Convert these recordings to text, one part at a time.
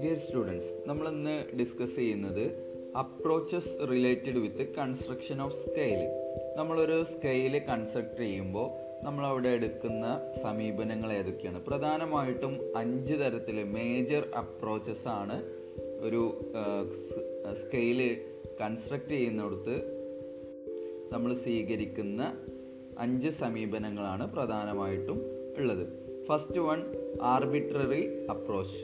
Dear students നമ്മൾ ഇന്ന് discuss ചെയ്യുന്നത് approaches related with construction of scale നമ്മളൊരു സ്കെയിൽ കൺസ്ട്രക്ട് ചെയ്യുമ്പോൾ നമ്മൾ അവിടെ എടുക്കുന്ന സമീപനങ്ങൾ ഏതൊക്കെയാണ്? പ്രധാനമായിട്ടും അഞ്ച് തരത്തിൽ മേജർ അപ്രോച്ചസ് ആണ് ഒരു സ്കെയിൽ കൺസ്ട്രക്ട് ചെയ്യുന്നിടത്ത് നമ്മൾ സ്വീകരിക്കുന്ന അഞ്ച് സമീപനങ്ങളാണ് പ്രധാനമായിട്ടും ഉള്ളത്. First one arbitrary approach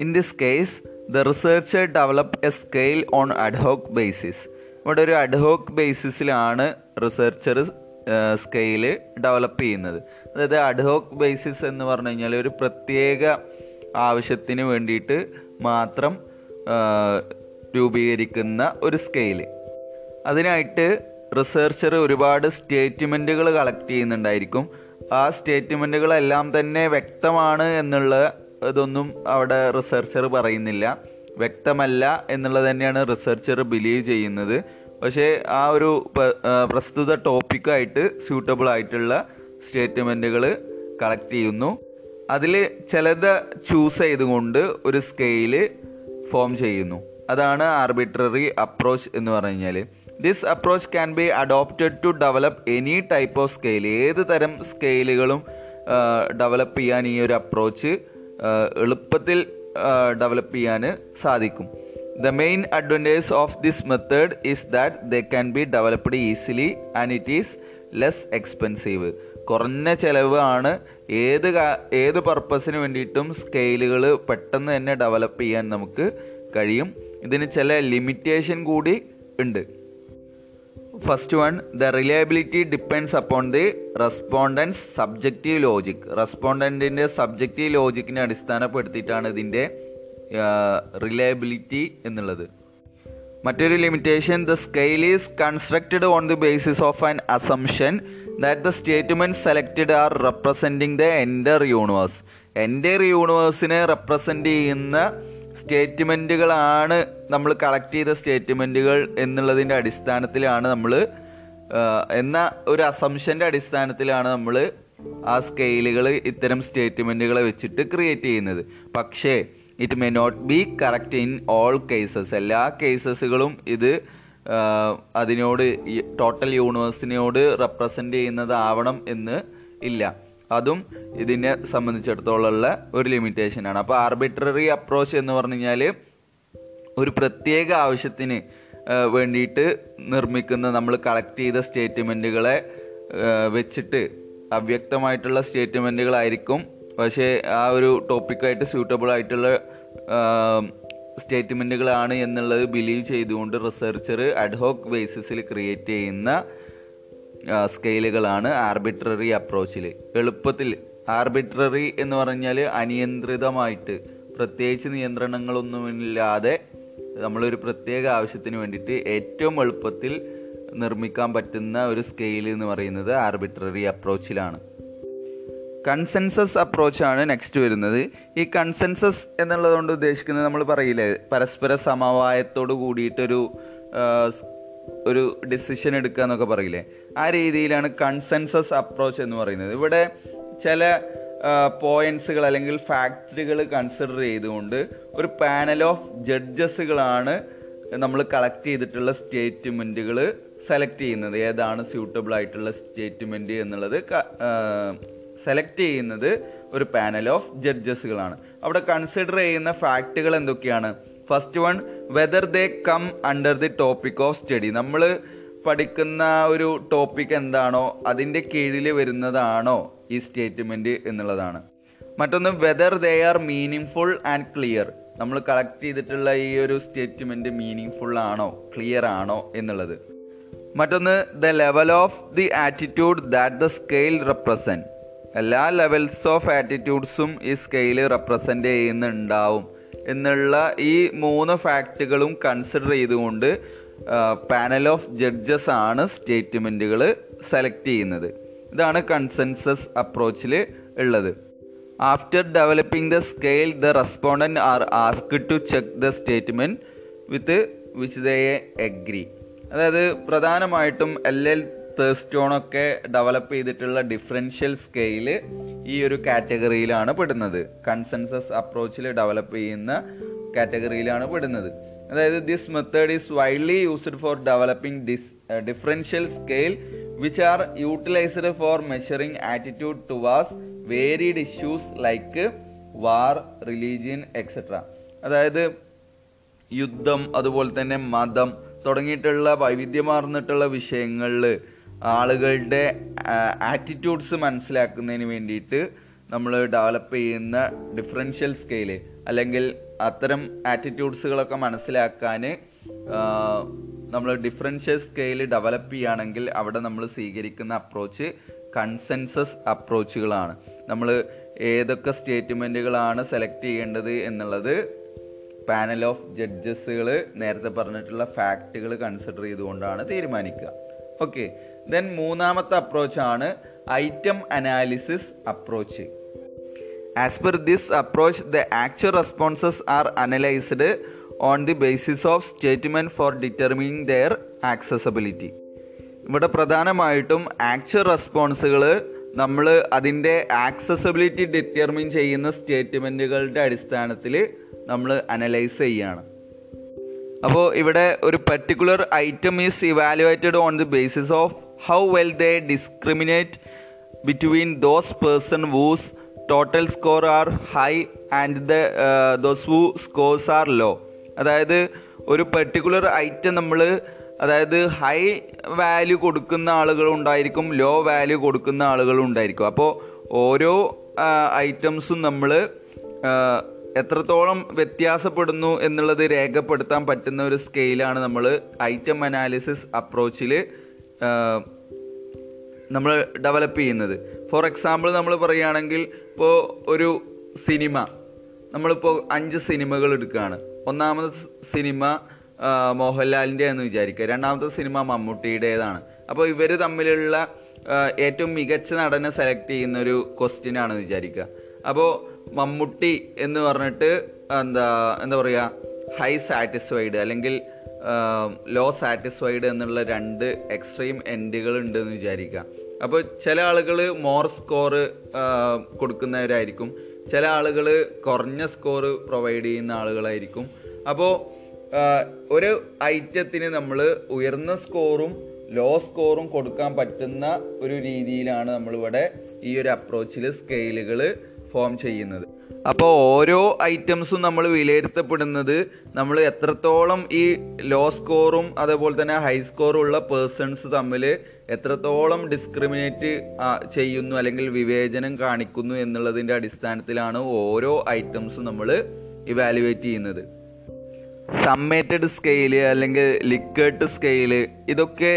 in this case the researcher develop a scale on ad hoc basis ഇവിടെ ഒരു അഡ്ഹോക്ക് ബേസിസിലാണ് റിസർച്ചർ സ്കെയിൽ ഡെവലപ്പ് ചെയ്യുന്നത്. അതായത് അഡ്ഹോക്ക് ബേസിസ് എന്ന് പറഞ്ഞു കഴിഞ്ഞാൽ ഒരു പ്രത്യേക ആവശ്യത്തിന് വേണ്ടിയിട്ട് മാത്രം രൂപീകരിക്കുന്ന ഒരു സ്കെയിൽ അതിനായിട്ട് റിസർച്ചർ ഒരുപാട് സ്റ്റേറ്റ്മെന്റുകൾ കളക്ട് ചെയ്യുന്നുണ്ടായിരിക്കും. ആ സ്റ്റേറ്റ്മെന്റുകളെല്ലാം തന്നെ വ്യക്തമാണ് എന്നുള്ള ഇതൊന്നും അവിടെ റിസർച്ചർ പറയുന്നില്ല. വ്യക്തമല്ല എന്നുള്ളത് തന്നെയാണ് റിസർച്ചർ ബിലീവ് ചെയ്യുന്നത്. പക്ഷേ ആ ഒരു പ്രസ്തുത ടോപ്പിക്കായിട്ട് സ്യൂട്ടബിൾ ആയിട്ടുള്ള സ്റ്റേറ്റ്മെന്റുകൾ കളക്ട് ചെയ്യുന്നു. അതിൽ ചിലത് ചൂസ് ചെയ്തുകൊണ്ട് ഒരു സ്കെയിൽ ഫോം ചെയ്യുന്നു. അതാണ് ആർബിട്രറി അപ്രോച്ച് എന്ന് പറഞ്ഞു കഴിഞ്ഞാൽ this approach can be adopted to develop any type of scale ഏത് തരം സ്കെയിലുകളും ഡെവലപ്പ് ചെയ്യാൻ ഈ ഒരു അപ്രോച്ച് എളുപ്പത്തിൽ ഡെവലപ്പ് ചെയ്യാൻ സാധിക്കും. The main advantage of this method is that they can be developed easily and it is less expensive കുറഞ്ഞ ചിലവ് ആണ്. ഏത് ഏത് പർപ്പസിന് വേണ്ടിയിട്ടും സ്കെയിലുകൾ പെട്ടെന്ന് തന്നെ ഡെവലപ്പ് ചെയ്യാൻ നമുക്ക് കഴിയും. ഇതിന് ചില ലിമിറ്റേഷൻ കൂടി ഉണ്ട്. First one the reliability depends upon the respondents subjective logic റെസ്പോണ്ടന്റിന്റെ subjective ലോജിക്കിനെ അടിസ്ഥാനപ്പെടുത്തിയിട്ടാണ് ഇതിന്റെ റിലയബിലിറ്റി എന്നുള്ളത്. മറ്റൊരു limitation the scale is constructed on the basis of an assumption that the statement selected are representing the entire universe entire യൂണിവേഴ്സിനെ represent ചെയ്യുന്ന സ്റ്റേറ്റ്മെന്റുകളാണ് നമ്മൾ collect ചെയ്ത സ്റ്റേറ്റ്മെന്റുകൾ എന്നുള്ളതിന്റെ അടിസ്ഥാനത്തിലാണ് നമ്മൾ എന്ന ഒരു അസംഷന്റെ അടിസ്ഥാനത്തിലാണ് നമ്മൾ ആ സ്കെയിലുകൾ ഇത്തരം സ്റ്റേറ്റ്മെന്റുകളെ വെച്ചിട്ട് ക്രിയേറ്റ് ചെയ്യുന്നത്. പക്ഷേ it may not be correct in all cases എല്ലാ കേസസുകളും ഇത് അതിനോട് ടോട്ടൽ യൂണിവേഴ്സിനോട് റെപ്രസെന്റ് ചെയ്യുന്നതാവണം എന്ന് ഇല്ല. അതും ഇതിനെ സംബന്ധിച്ചിടത്തോളമുള്ള ഒരു ലിമിറ്റേഷനാണ് അപ്പോൾ ആർബിട്രറി അപ്രോച്ച് എന്ന് പറഞ്ഞു കഴിഞ്ഞാൽ ഒരു പ്രത്യേക ആവശ്യത്തിന് വേണ്ടിയിട്ട് നിർമ്മിക്കുന്ന നമ്മൾ കളക്ട് ചെയ്ത സ്റ്റേറ്റ്മെന്റുകളെ വെച്ചിട്ട് അവ്യക്തമായിട്ടുള്ള സ്റ്റേറ്റ്മെന്റുകളായിരിക്കും പക്ഷേ ആ ഒരു ടോപ്പിക്കായിട്ട് സ്യൂട്ടബിൾ ആയിട്ടുള്ള സ്റ്റേറ്റ്മെന്റുകളാണ് എന്നുള്ളത് ബിലീവ് ചെയ്തുകൊണ്ട് റിസർച്ചർ അഡ്ഹോക്ക് ബേസിസിൽ ക്രിയേറ്റ് ചെയ്യുന്ന സ്കെയിലുകളാണ് ആർബിട്രറി അപ്രോച്ചിൽ എളുപ്പത്തിൽ ആർബിട്രറി എന്ന് പറഞ്ഞാൽ അനിയന്ത്രിതമായിട്ട് പ്രത്യേകിച്ച് നിയന്ത്രണങ്ങളൊന്നുമില്ലാതെ നമ്മളൊരു പ്രത്യേക ആവശ്യത്തിന് വേണ്ടിയിട്ട് ഏറ്റവും എളുപ്പത്തിൽ നിർമ്മിക്കാൻ പറ്റുന്ന ഒരു സ്കെയിൽ എന്ന് പറയുന്നത് ആർബിട്രറി അപ്രോച്ചിലാണ്. കൺസെൻസസ് അപ്രോച്ചാണ് നെക്സ്റ്റ് വരുന്നത്. ഈ കൺസെൻസസ് എന്നുള്ളതുകൊണ്ട് ഉദ്ദേശിക്കുന്നത് നമ്മൾ പറയില്ലേ? പരസ്പര സമവായത്തോട് കൂടിയിട്ടൊരു ഒരു ഡിസിഷൻ എടുക്കുക എന്നൊക്കെ പറയില്ലേ? ആ രീതിയിലാണ് കൺസെൻസസ് അപ്രോച്ച് എന്ന് പറയുന്നത്. ഇവിടെ ചില പോയിന്റ്സുകൾ അല്ലെങ്കിൽ ഫാക്ടറികൾ കൺസിഡർ ചെയ്തുകൊണ്ട് ഒരു പാനൽ ഓഫ് ജഡ്ജസുകളാണ് നമ്മൾ കളക്ട് ചെയ്തിട്ടുള്ള സ്റ്റേറ്റ്മെന്റുകൾ സെലക്ട് ചെയ്യുന്നത്. ഏതാണ് സ്യൂട്ടബിൾ ആയിട്ടുള്ള സ്റ്റേറ്റ്മെന്റ് എന്നുള്ളത് സെലക്ട് ചെയ്യുന്നത് ഒരു പാനൽ ഓഫ് ജഡ്ജസുകളാണ് അവിടെ കൺസിഡർ ചെയ്യുന്ന ഫാക്റ്റുകൾ എന്തൊക്കെയാണ്? First one whether they come under the topic of study നമ്മൾ പഠിക്കുന്ന ഒരു ടോപ്പിക് എന്താണോ അതിന്റെ കീഴിൽ വരുന്നതാണോ ഈ സ്റ്റേറ്റ്മെന്റ് എന്നുള്ളതാണ്. മറ്റൊന്ന് whether they are meaningful and clear നമ്മൾ കളക്ട് ചെയ്തിട്ടുള്ള ഈ ഒരു സ്റ്റേറ്റ്മെന്റ് മീനിങ് ഫുൾ ആണോ ക്ലിയർ ആണോ എന്നുള്ളത്. മറ്റൊന്ന് the level of the attitude that the scale represent എല്ലാ ലെവൽസ് ഓഫ് ആറ്റിറ്റ്യൂഡ്സും ഈ സ്കെയിൽ റെപ്രസെന്റ് ചെയ്യുന്നുണ്ടാവും. എന്നുള്ള ഈ മൂന്ന് ഫാക്റ്റുകളും കൺസിഡർ ചെയ്തുകൊണ്ട് പാനൽ ഓഫ് ജഡ്ജസ് ആണ് സ്റ്റേറ്റ്മെന്റുകൾ സെലക്ട് ചെയ്യുന്നത്. ഇതാണ് കൺസെൻസസ് അപ്രോച്ചിൽ ഉള്ളത്. After developing the scale the respondent are ask to check the statement with which agree. അതായത് പ്രധാനമായിട്ടും എൽ എൽ തേസ്റ്റോൺ ഒക്കെ ഡെവലപ്പ് ചെയ്തിട്ടുള്ള ഡിഫറൻഷ്യൽ സ്കെയിൽ ഈ ഒരു കാറ്റഗറിയിലാണ് പെടുന്നത്. കൺസെൻസസ് അപ്രോച്ചിൽ ഡെവലപ്പ് ചെയ്യുന്ന കാറ്റഗറിയിലാണ് പെടുന്നത്. അതായത് this method is widely used for developing this differential scale which are utilised for measuring attitude towards varied issues like war religion etcetera അതായത് യുദ്ധം അതുപോലെ തന്നെ മതം തുടങ്ങിയിട്ടുള്ള വൈവിധ്യമാർന്നിട്ടുള്ള വിഷയങ്ങളിൽ ആളുകളുടെ ആറ്റിറ്റ്യൂഡ്സ് മനസ്സിലാക്കുന്നതിന് വേണ്ടിയിട്ട് നമ്മൾ ഡെവലപ്പ് ചെയ്യുന്ന ഡിഫറൻഷ്യൽ സ്കെയിൽ അല്ലെങ്കിൽ അത്തരം ആറ്റിറ്റ്യൂഡ്സുകളൊക്കെ മനസ്സിലാക്കാൻ നമ്മൾ ഡിഫറൻഷ്യൽ സ്കെയിൽ ഡെവലപ്പ് ചെയ്യുകയാണെങ്കിൽ അവിടെ നമ്മൾ സ്വീകരിക്കുന്ന അപ്രോച്ച് കൺസെൻസസ് അപ്രോച്ചുകളാണ് നമ്മൾ ഏതൊക്കെ സ്റ്റേറ്റ്മെന്റുകളാണ് സെലക്ട് ചെയ്യേണ്ടത് എന്നുള്ളത് പാനൽ ഓഫ് ജഡ്ജസുകൾ നേരത്തെ പറഞ്ഞിട്ടുള്ള ഫാക്റ്റുകൾ കൺസിഡർ ചെയ്തുകൊണ്ടാണ് തീരുമാനിക്കുക. ഓക്കെ ദെൻ മൂന്നാമത്തെ അപ്രോച്ചാണ് item analysis approach as per this approach the actual responses are analysed on the basis of statement for determining their accessibility ഇവിടെ പ്രധാനമായിട്ടും ആക്ച്വൽ റെസ്പോൺസുകൾ നമ്മൾ അതിന്റെ ആക്സസബിലിറ്റി ഡിറ്റർമിൻ ചെയ്യുന്ന സ്റ്റേറ്റ്മെന്റുകളുടെ അടിസ്ഥാനത്തിൽ നമ്മൾ അനലൈസ് ചെയ്യുകയാണ്. അപ്പോൾ ഇവിടെ ഒരു particular item is evaluated on the basis of how well they discriminate between those person whose total score are high and the those who scores are low അതായത് ഒരു പെർട്ടിക്കുലർ ഐറ്റം നമ്മൾ അതായത് ഹൈ വാല്യൂ കൊടുക്കുന്ന ആളുകളുണ്ടായിരിക്കും low value കൊടുക്കുന്ന ആളുകളുണ്ടായിരിക്കും അപ്പോൾ ഓരോ ഐറ്റംസും നമ്മൾ എത്രത്തോളം വ്യത്യാസപ്പെടുന്നു എന്നുള്ളത് രേഖപ്പെടുത്താൻ പറ്റുന്ന ഒരു സ്കെയിലാണ് നമ്മൾ ഐറ്റം അനാലിസിസ് അപ്രോച്ചിൽ നമ്മൾ ഡെവലപ്പ് ചെയ്യുന്നത്. ഫോർ എക്സാമ്പിൾ നമ്മൾ പറയുകയാണെങ്കിൽ ഇപ്പോൾ ഒരു സിനിമ നമ്മളിപ്പോൾ അഞ്ച് സിനിമകൾ എടുക്കുകയാണ്. ഒന്നാമത് സിനിമ മോഹൻലാലിന്റെ എന്ന് വിചാരിക്കുക. രണ്ടാമത്തെ സിനിമ മമ്മൂട്ടിയുടേതാണ്. അപ്പോൾ ഇവർ തമ്മിലുള്ള ഏറ്റവും മികച്ച നടനെ സെലക്ട് ചെയ്യുന്ന ഒരു ക്വസ്റ്റ്യൻ ആണ് വിചാരിക്കുക. അപ്പോൾ മമ്മൂട്ടി എന്ന് പറഞ്ഞിട്ട് എന്താ എന്താ പറയുക ഹൈ സാറ്റിസ്ഫൈഡ് അല്ലെങ്കിൽ ലോ സാറ്റിസ്ഫൈഡ് എന്നുള്ള രണ്ട് എക്സ്ട്രീം എൻഡുകൾ ഉണ്ടെന്ന് വിചാരിക്കുക. അപ്പോൾ ചില ആളുകൾ മോർ സ്കോർ കൊടുക്കുന്നവരായിരിക്കും. ചില ആളുകൾ കുറഞ്ഞ സ്കോർ പ്രൊവൈഡ് ചെയ്യുന്ന ആളുകളായിരിക്കും. അപ്പോൾ ഒരു ഐറ്റത്തിന് നമ്മൾ ഉയർന്ന സ്കോറും ലോ സ്കോറും കൊടുക്കാൻ പറ്റുന്ന ഒരു രീതിയിലാണ് നമ്മളിവിടെ ഈ ഒരു അപ്രോച്ചിൽ സ്കെയിലുകൾ ഫോം ചെയ്യുന്നത്. അപ്പോൾ ഓരോ ഐറ്റംസും നമ്മൾ വിലയിരുത്തപ്പെടുന്നത് നമ്മൾ എത്രത്തോളം ഈ ലോ സ്കോറും അതേപോലെ തന്നെ ഹൈ സ്കോറും ഉള്ള പേഴ്സൺസ് തമ്മിൽ എത്രത്തോളം ഡിസ്ക്രിമിനേറ്റ് ചെയ്യുന്നു അല്ലെങ്കിൽ വിവേചനം കാണിക്കുന്നു എന്നുള്ളതിന്റെ അടിസ്ഥാനത്തിലാണ് ഓരോ ഐറ്റംസും നമ്മൾ ഇവാലുവേറ്റ് ചെയ്യുന്നത്. സമ്മേറ്റഡ് സ്കെയിൽ അല്ലെങ്കിൽ ലിക്വേഡ് സ്കെയിൽ ഇതൊക്കെ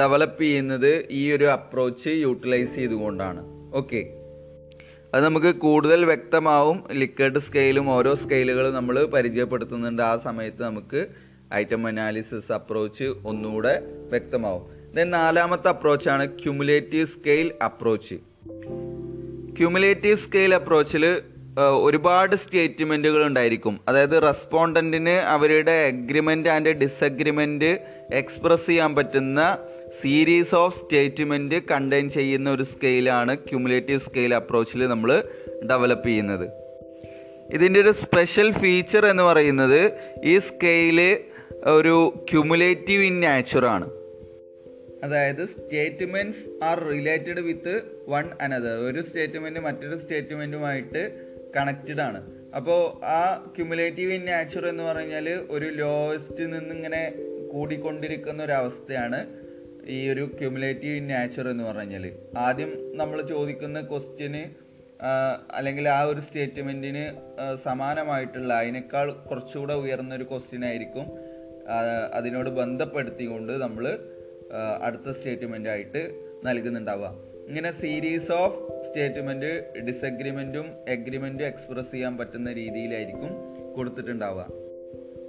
ഡെവലപ്പ് ചെയ്യുന്നത് ഈ ഒരു അപ്രോച്ച് യൂട്ടിലൈസ് ചെയ്തുകൊണ്ടാണ്. ഓക്കെ അത് നമുക്ക് കൂടുതൽ വ്യക്തമാവും. ലിക്വിഡ് സ്കെയിലും ഓരോ സ്കെയിലുകളും നമ്മൾ പരിചയപ്പെടുത്തുന്നുണ്ട്. ആ സമയത്ത് നമുക്ക് ഐറ്റം അനാലിസിസ് അപ്രോച്ച് ഒന്നുകൂടെ വ്യക്തമാവും. ദെൻ നാലാമത്തെ അപ്രോച്ചാണ് cumulative scale approach cumulative scale അപ്രോച്ചിൽ ഒരുപാട് സ്റ്റേറ്റ്മെന്റുകൾ ഉണ്ടായിരിക്കും. അതായത് റെസ്പോണ്ടന്റിന് അവരുടെ അഗ്രിമെന്റ് ആൻഡ് ഡിസഗ്രിമെന്റ് എക്സ്പ്രസ് ചെയ്യാൻ പറ്റുന്ന സീരീസ് ഓഫ് സ്റ്റേറ്റ്മെന്റ് കണ്ടെയ്ൻ ചെയ്യുന്ന ഒരു സ്കെയിലാണ് ക്യുമുലേറ്റീവ് സ്കെയിൽ അപ്രോച്ചിൽ നമ്മൾ ഡെവലപ്പ് ചെയ്യുന്നത്. ഇതിന്റെ ഒരു സ്പെഷ്യൽ ഫീച്ചർ എന്ന് പറയുന്നത് ഈ സ്കെയിൽ ഒരു ക്യുമുലേറ്റീവ് ഇൻ നാച്ചുറാണ് അതായത് statements are related with one another ഒരു സ്റ്റേറ്റ്മെന്റ് മറ്റൊരു സ്റ്റേറ്റ്മെന്റുമായിട്ട് കണക്റ്റഡ് ആണ്. അപ്പോൾ ആ ക്യുമുലേറ്റീവ് ഇൻ നാച്ചുർ എന്ന് പറഞ്ഞാൽ ഒരു ലോവസ്റ്റ് നിന്നിങ്ങനെ കൂടിക്കൊണ്ടിരിക്കുന്ന ഒരു അവസ്ഥയാണ് ഈ ഒരു ക്യുമുലേറ്റീവ് നാച്ചർ എന്ന് പറഞ്ഞാൽ ആദ്യം നമ്മൾ ചോദിക്കുന്ന ക്വസ്റ്റ്യന് അല്ലെങ്കിൽ ആ ഒരു സ്റ്റേറ്റ്മെന്റിന് സമാനമായിട്ടുള്ള അതിനേക്കാൾ കുറച്ചുകൂടെ ഉയർന്നൊരു ക്വസ്റ്റ്യൻ ആയിരിക്കും. അതിനോട് ബന്ധപ്പെടുത്തിക്കൊണ്ട് നമ്മൾ അടുത്ത സ്റ്റേറ്റ്മെന്റ് ആയിട്ട് നൽകുന്നുണ്ടാവുക. ഇങ്ങനെ സീരീസ് ഓഫ് സ്റ്റേറ്റ്മെന്റ് ഡിസഗ്രിമെന്റും എഗ്രിമെന്റും എക്സ്പ്രസ് ചെയ്യാൻ പറ്റുന്ന രീതിയിലായിരിക്കും കൊടുത്തിട്ടുണ്ടാവുക.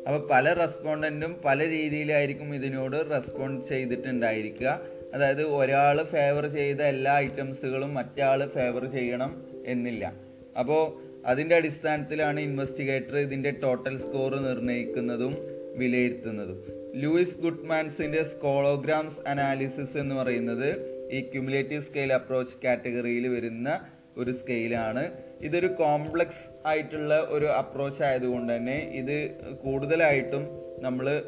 അപ്പോൾ പല റെസ്പോണ്ടന്റും പല രീതിയിലായിരിക്കും ഇതിനോട് റെസ്പോണ്ട് ചെയ്തിട്ടുണ്ടായിരിക്കുക. അതായത് ഒരാൾ ഫേവർ ചെയ്ത എല്ലാ ഐറ്റംസുകളും മറ്റാൾ ഫേവർ ചെയ്യണം എന്നില്ല. അപ്പോൾ അതിന്റെ അടിസ്ഥാനത്തിലാണ് ഇൻവെസ്റ്റിഗേറ്റർ ഇതിന്റെ ടോട്ടൽ സ്കോർ നിർണയിക്കുന്നതും വിലയിരുത്തുന്നതും. ലൂയിസ് ഗുഡ്മാൻസിന്റെ സ്കോളോഗ്രാംസ് അനാലിസിസ് എന്ന് പറയുന്നത് ഈ ക്യുമുലേറ്റീവ് സ്കെയിൽ അപ്രോച്ച് കാറ്റഗറിയിൽ വരുന്ന ഒരു സ്കെയിലാണ്. ഇതൊരു കോംപ്ലക്സ് ആയിട്ടുള്ള ഒരു അപ്രോച്ച് ആയതുകൊണ്ട് തന്നെ ഇത് കൂടുതലായിട്ടും നമ്മൾ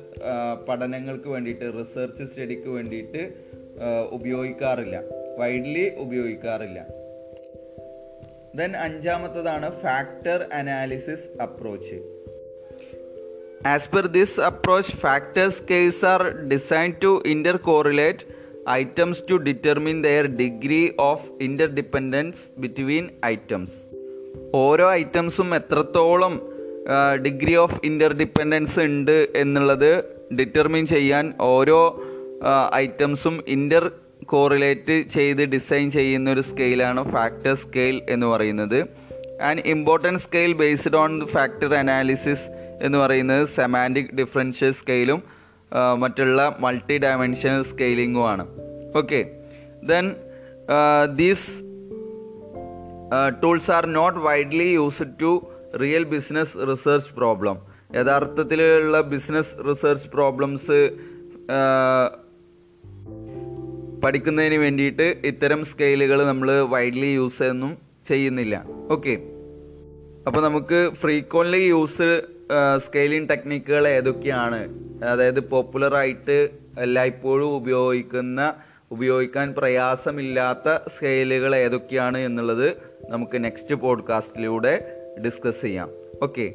പഠനങ്ങൾക്ക് വേണ്ടിയിട്ട് റിസർച്ച് സ്റ്റഡിക്ക് വേണ്ടിയിട്ട് ഉപയോഗിക്കാറില്ല. വൈഡ്ലി ഉപയോഗിക്കാറില്ല. Then അഞ്ചാമത്തതാണ് factor analysis approach. As per this approach factors case are design to intercorrelate items to determine their degree of interdependence between items. ഓരോ ഐറ്റംസും എത്രത്തോളം ഡിഗ്രി ഓഫ് ഇന്റർഡിപ്പെൻഡൻസ് ഉണ്ട് എന്നുള്ളത് ഡിറ്റർമിൻ ചെയ്യാൻ ഓരോ ഐറ്റംസും ഇന്റർ കോറിലേറ്റ് ചെയ്ത് ഡിസൈൻ ചെയ്യുന്ന ഒരു സ്കെയിലാണ് ഫാക്ടർ സ്കെയിൽ എന്ന് പറയുന്നത്. And important scale based on factor analysis എന്ന് പറയുന്നത് സെമാന്റിക് ഡിഫറൻഷ്യൽ സ്കെയിലും മറ്റുള്ള multi dimensional സ്കെയിലിങ്ങുമാണ് okay then these tools are not widely used to real business research problem യഥാർത്ഥത്തിലുള്ള ബിസിനസ് റിസർച്ച് പ്രോബ്ലംസ് പഠിക്കുന്നതിന് വേണ്ടിയിട്ട് ഇത്തരം സ്കെയിലുകൾ നമ്മൾ വൈഡ്ലി യൂസ് ഒന്നും ചെയ്യുന്നില്ല. ഓക്കെ അപ്പോൾ നമുക്ക് ഫ്രീക്വൻലി യൂസ് സ്കെയിലിംഗ് ടെക്നിക്കുകൾ ഏതൊക്കെയാണ്? അതായത് പോപ്പുലറായിട്ട് എല്ലായ്പ്പോഴും ഉപയോഗിക്കുന്ന ഉപയോഗിക്കാൻ പ്രയാസമില്ലാത്ത സ്കെയിലുകൾ ഏതൊക്കെയാണ് എന്നുള്ളത് നമുക്ക് നെക്സ്റ്റ് പോഡ്കാസ്റ്റിലൂടെ ഡിസ്കസ് ചെയ്യാം. ഓക്കെ